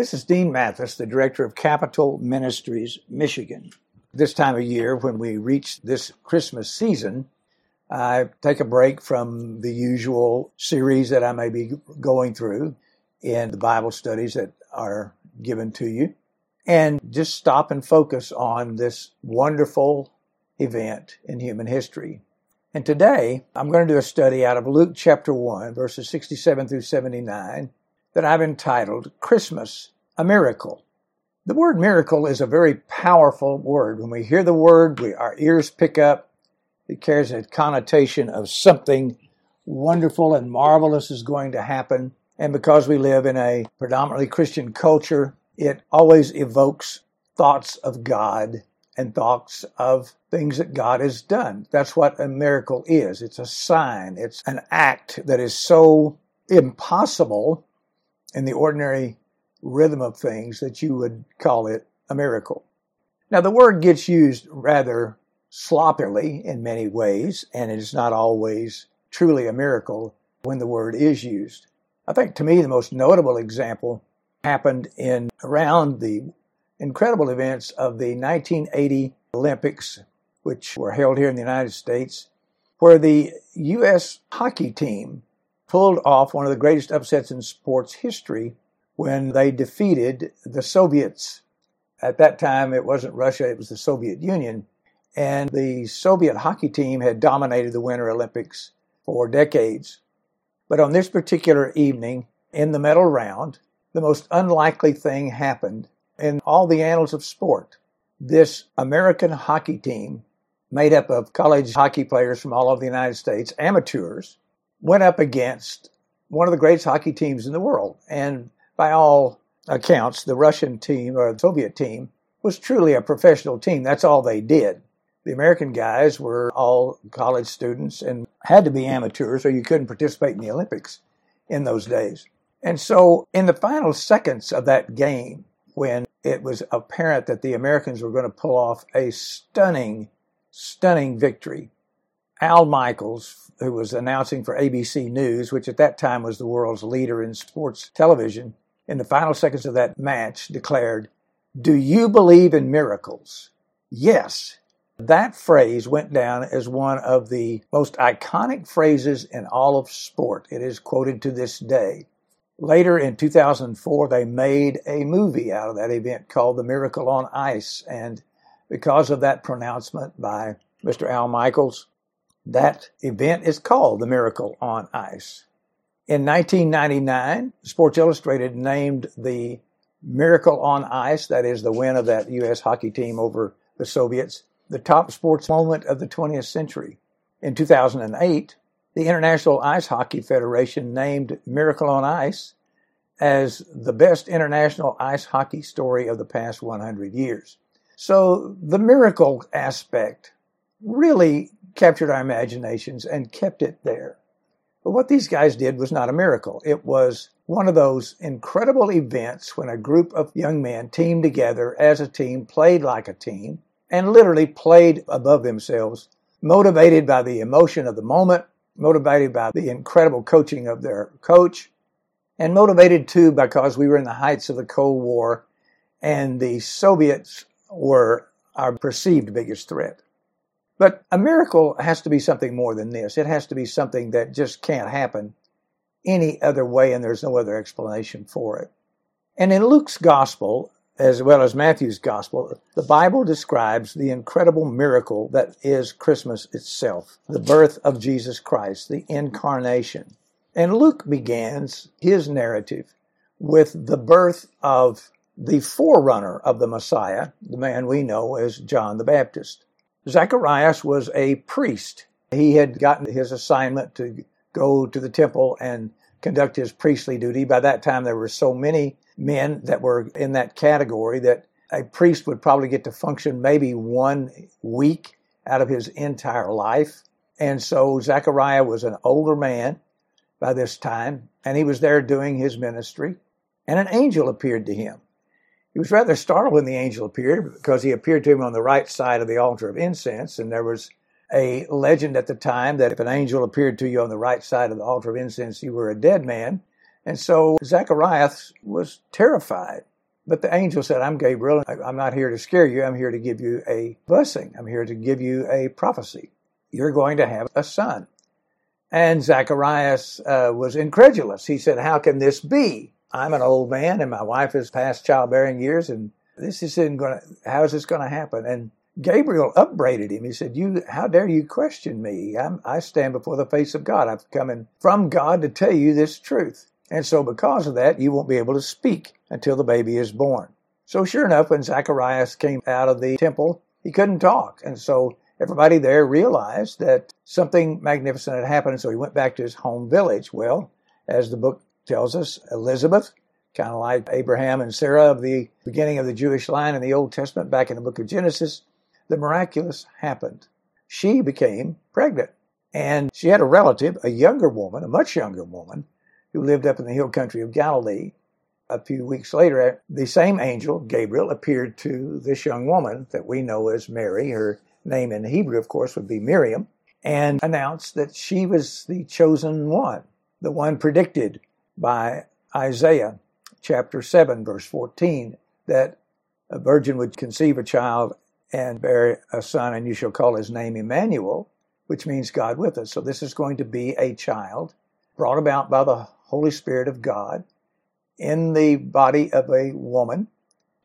This is Dean Mathis, the director of Capitol Ministries, Michigan. This time of year, when we reach this Christmas season, I take a break from the usual series that I may be going through in the Bible studies that are given to you and just stop and focus on this wonderful event in human history. And today, I'm going to do a study out of Luke chapter 1, verses 67 through 79, that I've entitled Christmas, a Miracle. The word miracle is a very powerful word. When we hear the word, we, our ears pick up. It carries a connotation of something wonderful and marvelous is going to happen. And because we live in a predominantly Christian culture, it always evokes thoughts of God and thoughts of things that God has done. That's what a miracle is. It's a sign. It's an act that is so impossible in the ordinary rhythm of things that you would call it a miracle. Now, the word gets used rather sloppily in many ways, and it is not always truly a miracle when the word is used. I think to me the most notable example happened in around the incredible events of the 1980 Olympics, which were held here in the United States, where the U.S. hockey team pulled off one of the greatest upsets in sports history when they defeated the Soviets. At that time, it wasn't Russia, it was the Soviet Union. And the Soviet hockey team had dominated the Winter Olympics for decades. But on this particular evening, in the medal round, the most unlikely thing happened in all the annals of sport. This American hockey team, made up of college hockey players from all over the United States, amateurs, went up against one of the greatest hockey teams in the world. And by all accounts, the Russian team or the Soviet team was truly a professional team. That's all they did. The American guys were all college students and had to be amateurs or you couldn't participate in the Olympics in those days. And so, in the final seconds of that game, when it was apparent that the Americans were going to pull off a stunning, stunning victory, Al Michaels, who was announcing for ABC News, which at that time was the world's leader in sports television, in the final seconds of that match declared, Do you believe in miracles? Yes. That phrase went down as one of the most iconic phrases in all of sport. It is quoted to this day. Later in 2004, they made a movie out of that event called The Miracle on Ice. And because of that pronouncement by Mr. Al Michaels, that event is called The Miracle on Ice. In 1999, Sports Illustrated named the Miracle on Ice, that is the win of that U.S. hockey team over the Soviets, the top sports moment of the 20th century. In 2008, the International Ice Hockey Federation named Miracle on Ice as the best international ice hockey story of the past 100 years. So the miracle aspect really captured our imaginations and kept it there. But what these guys did was not a miracle. It was one of those incredible events when a group of young men teamed together as a team, played like a team, and literally played above themselves, motivated by the emotion of the moment, motivated by the incredible coaching of their coach, and motivated too because we were in the heights of the Cold War and the Soviets were our perceived biggest threat. But a miracle has to be something more than this. It has to be something that just can't happen any other way, and there's no other explanation for it. And in Luke's gospel, as well as Matthew's gospel, the Bible describes the incredible miracle that is Christmas itself the birth of Jesus Christ, the incarnation. And Luke begins his narrative with the birth of the forerunner of the Messiah, the man we know as John the Baptist. Zacharias was a priest. He had gotten his assignment to go to the temple and conduct his priestly duty. By that time, there were so many men that were in that category that a priest would probably get to function maybe one week out of his entire life. And so Zechariah was an older man by this time, and he was there doing his ministry, and an angel appeared to him. He was rather startled when the angel appeared because he appeared to him on the right side of the altar of incense, and there was a legend at the time that if an angel appeared to you on the right side of the altar of incense, you were a dead man. And so Zacharias was terrified. But the angel said, I'm Gabriel. I'm not here to scare you. I'm here to give you a blessing. I'm here to give you a prophecy. You're going to have a son. And Zacharias uh, was incredulous. He said, How can this be? I'm an old man and my wife is past childbearing years and this isn't going to, how is this going to happen? And Gabriel upbraided him. He said, "You, how dare you question me? I'm, i stand before the face of God. I've come in from God to tell you this truth, and so because of that, you won't be able to speak until the baby is born." So sure enough, when Zacharias came out of the temple, he couldn't talk, and so everybody there realized that something magnificent had happened. So he went back to his home village. Well, as the book tells us, Elizabeth kind of like Abraham and Sarah of the beginning of the Jewish line in the Old Testament back in the book of Genesis, the miraculous happened. She became pregnant. And she had a relative, a younger woman, a much younger woman, who lived up in the hill country of Galilee. A few weeks later, uh, the same angel, Gabriel, appeared to this young woman that we know as Mary. Her name in Hebrew, of course, would be Miriam, and announced that she was the chosen one, the one predicted by Isaiah chapter 7, verse 14, that a virgin would conceive a child and bear a son, and you shall call his name Emmanuel, which means God with us. So this is going to be a child brought about by the Holy Spirit of God in the body of a woman.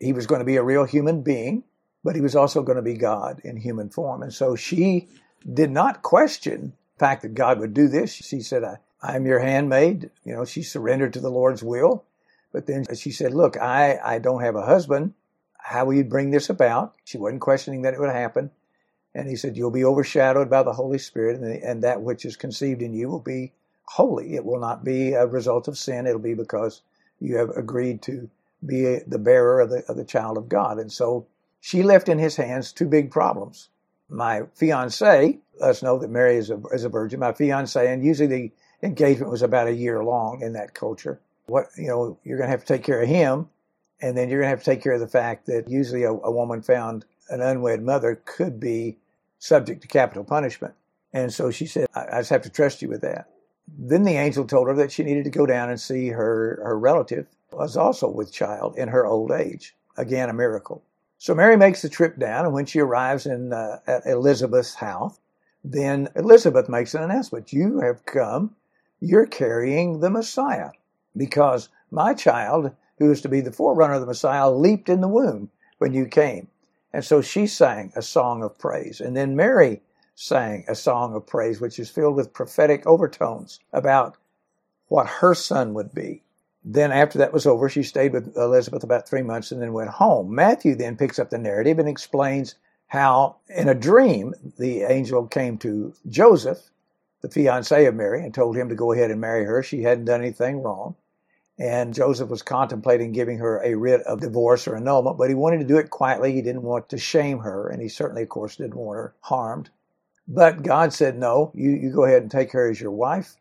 He was going to be a real human being, but he was also going to be God in human form. And so she did not question fact that God would do this. She said, I, I'm your handmaid. You know, she surrendered to the Lord's will. But then she said, Look, I, I don't have a husband. How will you bring this about? She wasn't questioning that it would happen. And he said, You'll be overshadowed by the Holy Spirit, and, the, and that which is conceived in you will be holy. It will not be a result of sin. It'll be because you have agreed to be the bearer of the, of the child of God. And so she left in his hands two big problems. My fiance, let us know that Mary is a, is a virgin, my fiance, and usually the engagement was about a year long in that culture. What you know you're going to have to take care of him and then you're going to have to take care of the fact that usually a, a woman found an unwed mother could be subject to capital punishment. And so she said I, I just have to trust you with that. Then the angel told her that she needed to go down and see her her relative was also with child in her old age. Again a miracle so mary makes the trip down and when she arrives in uh, at elizabeth's house then elizabeth makes an announcement you have come you're carrying the messiah because my child, who is to be the forerunner of the Messiah, leaped in the womb when you came. And so she sang a song of praise. And then Mary sang a song of praise, which is filled with prophetic overtones about what her son would be. Then, after that was over, she stayed with Elizabeth about three months and then went home. Matthew then picks up the narrative and explains how, in a dream, the angel came to Joseph, the fiancé of Mary, and told him to go ahead and marry her. She hadn't done anything wrong. And Joseph was contemplating giving her a writ of divorce or annulment, but he wanted to do it quietly. He didn't want to shame her, and he certainly, of course, didn't want her harmed. But God said, No, you, you go ahead and take her as your wife.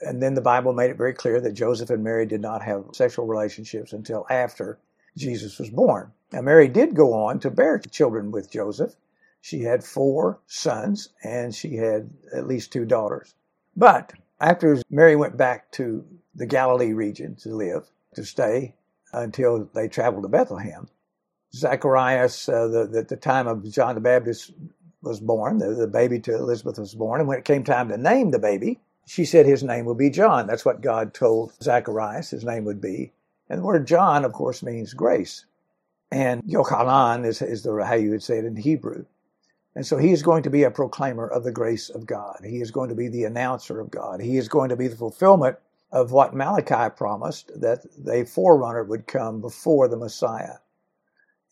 And then the Bible made it very clear that Joseph and Mary did not have sexual relationships until after Jesus was born. Now, Mary did go on to bear children with Joseph. She had four sons and she had at least two daughters. But after Mary went back to the Galilee region to live, to stay until they traveled to Bethlehem. Zacharias, uh, the, the, the, time of John the Baptist was born, the, the baby to Elizabeth was born, and when it came time to name the baby, she said his name will be John. That's what God told Zacharias his name would be. And the word John, of course, means grace. And Yochanan is, is the, how you would say it in Hebrew. And so he is going to be a proclaimer of the grace of God. He is going to be the announcer of God. He is going to be the fulfillment of what Malachi promised that a forerunner would come before the Messiah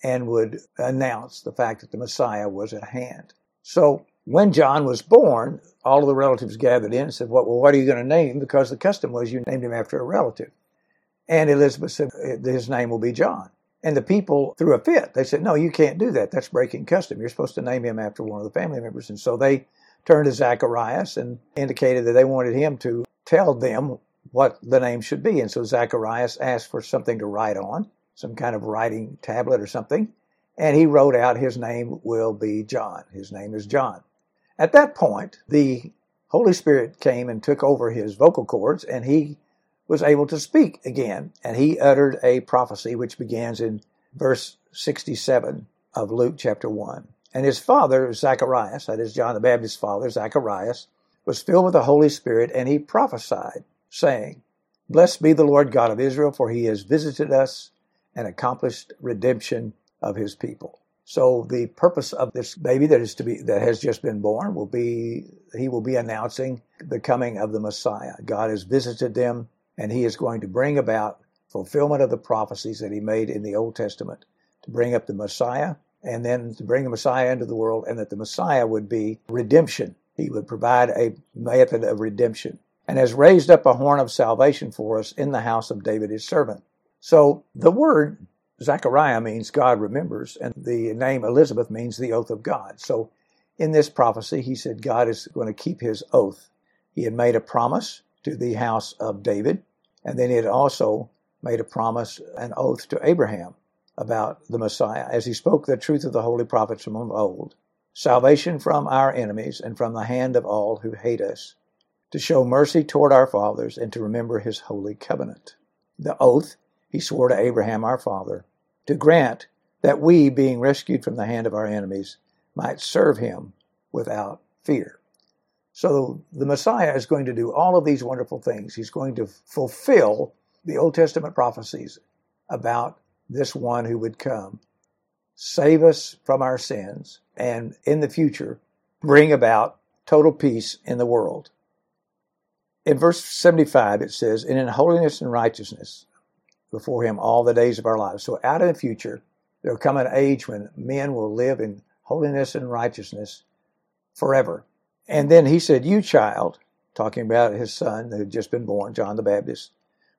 and would announce the fact that the Messiah was at hand. So when John was born, all of the relatives gathered in and said, well, well what are you going to name? Because the custom was you named him after a relative. And Elizabeth said, eh, his name will be John. And the people threw a fit. They said, no, you can't do that. That's breaking custom. You're supposed to name him after one of the family members. And so they turned to Zacharias and indicated that they wanted him to tell them what the name should be. And so Zacharias asked for something to write on, some kind of writing tablet or something. And he wrote out his name will be John. His name is John. At that point, the Holy Spirit came and took over his vocal cords, and he was able to speak again, and he uttered a prophecy which begins in verse 67 of Luke chapter 1. And his father, Zacharias, that is John the Baptist's father, Zacharias, was filled with the Holy Spirit, and he prophesied, saying, Blessed be the Lord God of Israel, for he has visited us and accomplished redemption of his people. So the purpose of this baby that is to be that has just been born will be he will be announcing the coming of the Messiah. God has visited them and he is going to bring about fulfillment of the prophecies that he made in the Old Testament to bring up the Messiah and then to bring the Messiah into the world and that the Messiah would be redemption. He would provide a method of redemption and has raised up a horn of salvation for us in the house of David his servant. So the word Zechariah means God remembers, and the name Elizabeth means the oath of God. So in this prophecy, he said God is going to keep his oath. He had made a promise to the house of David, and then he had also made a promise, an oath to Abraham about the Messiah, as he spoke the truth of the holy prophets from of old salvation from our enemies and from the hand of all who hate us, to show mercy toward our fathers and to remember his holy covenant. The oath he swore to Abraham our father, to grant that we, being rescued from the hand of our enemies, might serve him without fear. So the Messiah is going to do all of these wonderful things. He's going to fulfill the Old Testament prophecies about this one who would come, save us from our sins, and in the future bring about total peace in the world. In verse 75, it says, And in holiness and righteousness before him all the days of our lives. So out in the future, there'll come an age when men will live in holiness and righteousness forever. And then he said, You child, talking about his son who had just been born, John the Baptist,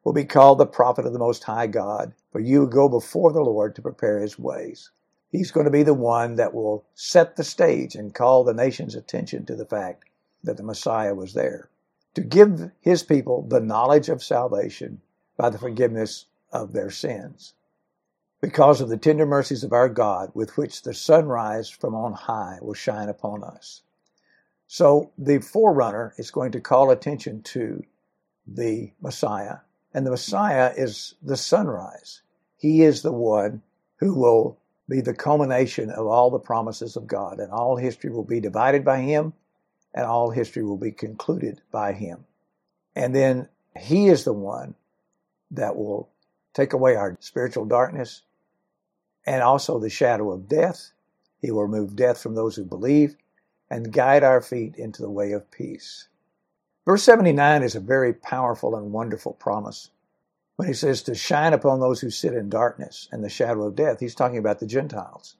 will be called the prophet of the Most High God, for you go before the Lord to prepare his ways. He's going to be the one that will set the stage and call the nation's attention to the fact that the Messiah was there to give his people the knowledge of salvation by the forgiveness of their sins. Because of the tender mercies of our God, with which the sunrise from on high will shine upon us. So the forerunner is going to call attention to the Messiah, and the Messiah is the sunrise. He is the one who will be the culmination of all the promises of God, and all history will be divided by him, and all history will be concluded by him. And then he is the one that will take away our spiritual darkness and also the shadow of death. He will remove death from those who believe and guide our feet into the way of peace. Verse 79 is a very powerful and wonderful promise. When he says to shine upon those who sit in darkness and the shadow of death, he's talking about the Gentiles.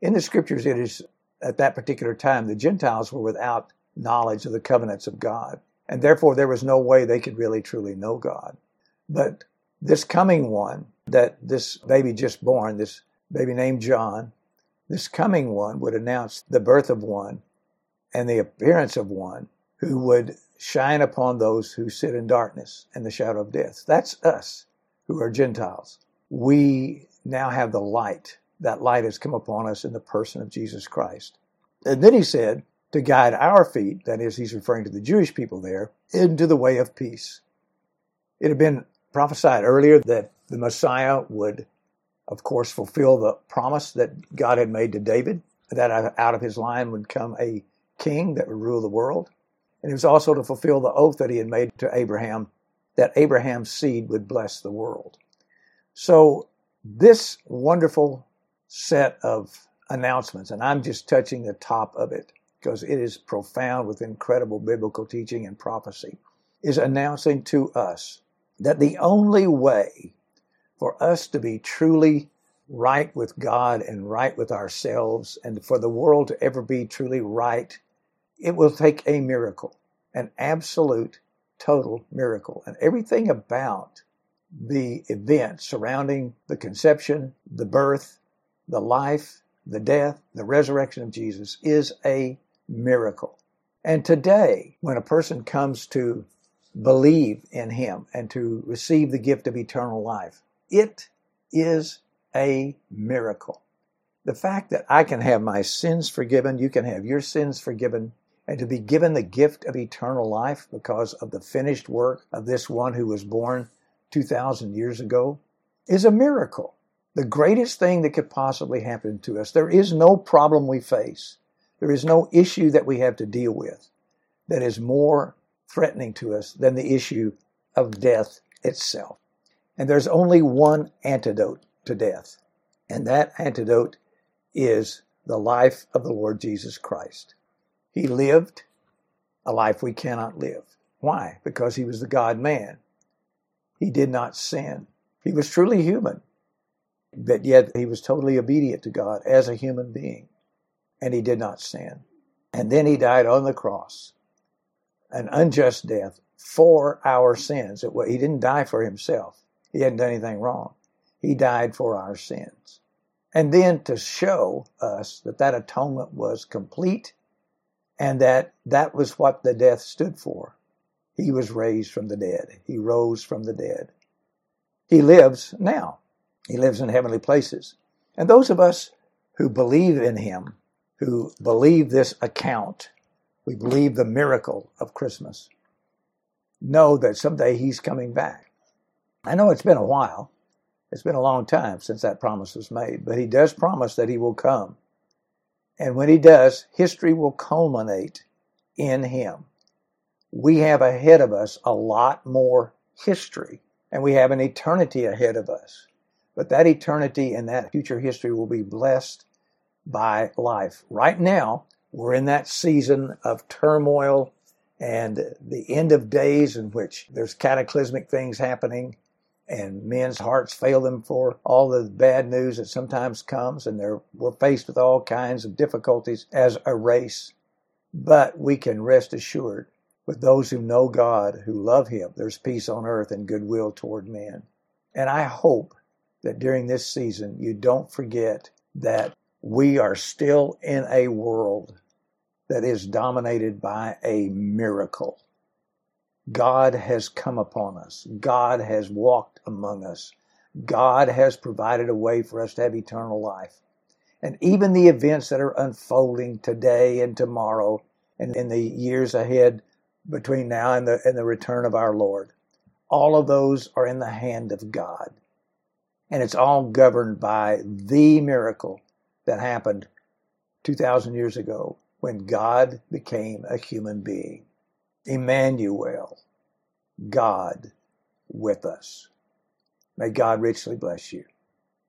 In the scriptures, it is at that particular time, the Gentiles were without knowledge of the covenants of God, and therefore there was no way they could really truly know God. But this coming one that this baby just born, this baby named John, this coming one would announce the birth of one and the appearance of one who would shine upon those who sit in darkness and the shadow of death. That's us who are Gentiles. We now have the light. That light has come upon us in the person of Jesus Christ. And then he said, to guide our feet, that is, he's referring to the Jewish people there, into the way of peace. It had been prophesied earlier that the Messiah would, of course, fulfill the promise that God had made to David, that out of his line would come a king that would rule the world. And it was also to fulfill the oath that he had made to Abraham, that Abraham's seed would bless the world. So, this wonderful set of announcements, and I'm just touching the top of it because it is profound with incredible biblical teaching and prophecy, is announcing to us that the only way for us to be truly right with God and right with ourselves and for the world to ever be truly right, it will take a miracle, an absolute, total miracle. And everything about the event surrounding the conception, the birth, the life, the death, the resurrection of Jesus is a miracle. And today, when a person comes to believe in him and to receive the gift of eternal life. It is a miracle. The fact that I can have my sins forgiven, you can have your sins forgiven, and to be given the gift of eternal life because of the finished work of this one who was born 2,000 years ago is a miracle. The greatest thing that could possibly happen to us. There is no problem we face. There is no issue that we have to deal with that is more threatening to us than the issue of death itself. And there's only one antidote to death, and that antidote is the life of the Lord Jesus Christ. He lived a life we cannot live. Why? Because he was the God man. He did not sin. He was truly human, but yet he was totally obedient to God as a human being, and he did not sin. And then he died on the cross, an unjust death for our sins. He didn't die for himself. He hadn't done anything wrong. He died for our sins. And then to show us that that atonement was complete and that that was what the death stood for. He was raised from the dead. He rose from the dead. He lives now. He lives in heavenly places. And those of us who believe in him, who believe this account, we believe the miracle of Christmas, know that someday he's coming back. I know it's been a while. It's been a long time since that promise was made, but he does promise that he will come. And when he does, history will culminate in him. We have ahead of us a lot more history, and we have an eternity ahead of us. But that eternity and that future history will be blessed by life. Right now, we're in that season of turmoil and the end of days in which there's cataclysmic things happening and men's hearts fail them for all the bad news that sometimes comes. And they're we're faced with all kinds of difficulties as a race but we can rest assured with those who know God who love him there's peace on earth and goodwill toward men. And I hope that during this season you don't forget that we are still in a world that is dominated by a miracle. God has come upon us. God has walked among us. God has provided a way for us to have eternal life. And even the events that are unfolding today and tomorrow and in the years ahead between now and the, and the return of our Lord, all of those are in the hand of God. And it's all governed by the miracle that happened 2,000 years ago when God became a human being. Emmanuel, God with us. May God richly bless you.